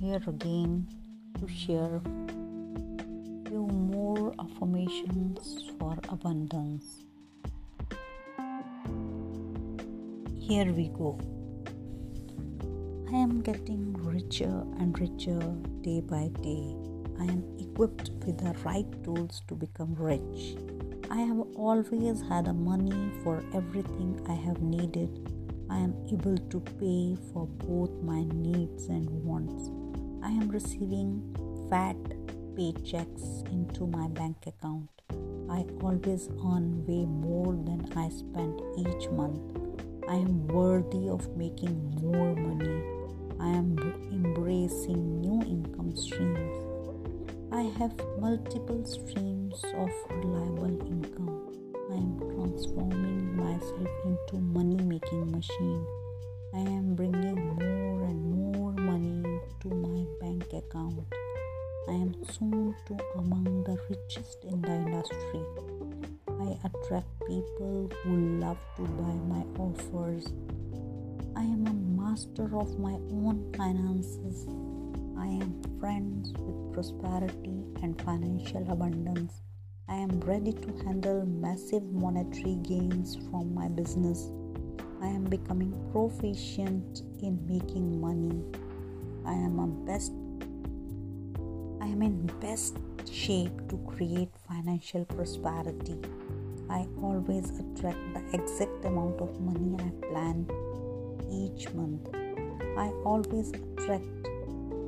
here again to share few more affirmations for abundance. Here we go. I am getting richer and richer day by day. I am equipped with the right tools to become rich. I have always had the money for everything I have needed I am able to pay for both my needs and wants. I am receiving fat paychecks into my bank account. I always earn way more than I spend each month. I am worthy of making more money. I am embracing new income streams. I have multiple streams of reliable income. I am transforming myself into money making machine. I am bringing more and more money to my bank account. I am soon to among the richest in the industry. I attract people who love to buy my offers. I am a master of my own finances. I am friends with prosperity and financial abundance. I am ready to handle massive monetary gains from my business. I am becoming proficient in making money. Am in best shape to create financial prosperity. I always attract the exact amount of money I plan each month. I always attract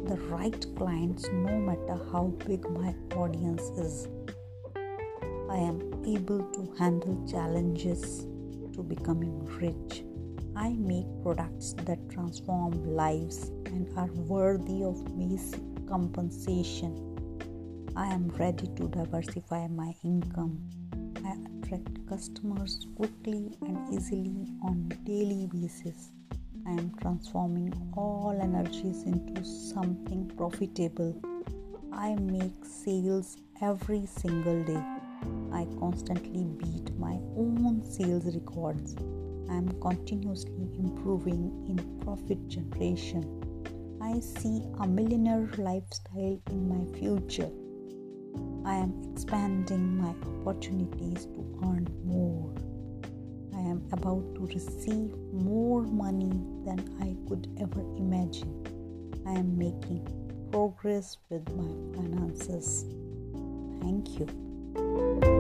the right clients no matter how big my audience is. I am able to handle challenges to becoming rich. I make products that transform lives and are worthy of basic compensation. I am ready to diversify my income. I attract customers quickly and easily on daily basis. I am transforming all energies into something profitable. I make sales every single day. I constantly beat my own sales records. I am continuously improving in profit generation. I see a millionaire lifestyle in my future. I am expanding my opportunities to earn more. I am about to receive more money than I could ever imagine. I am making progress with my finances. Thank you.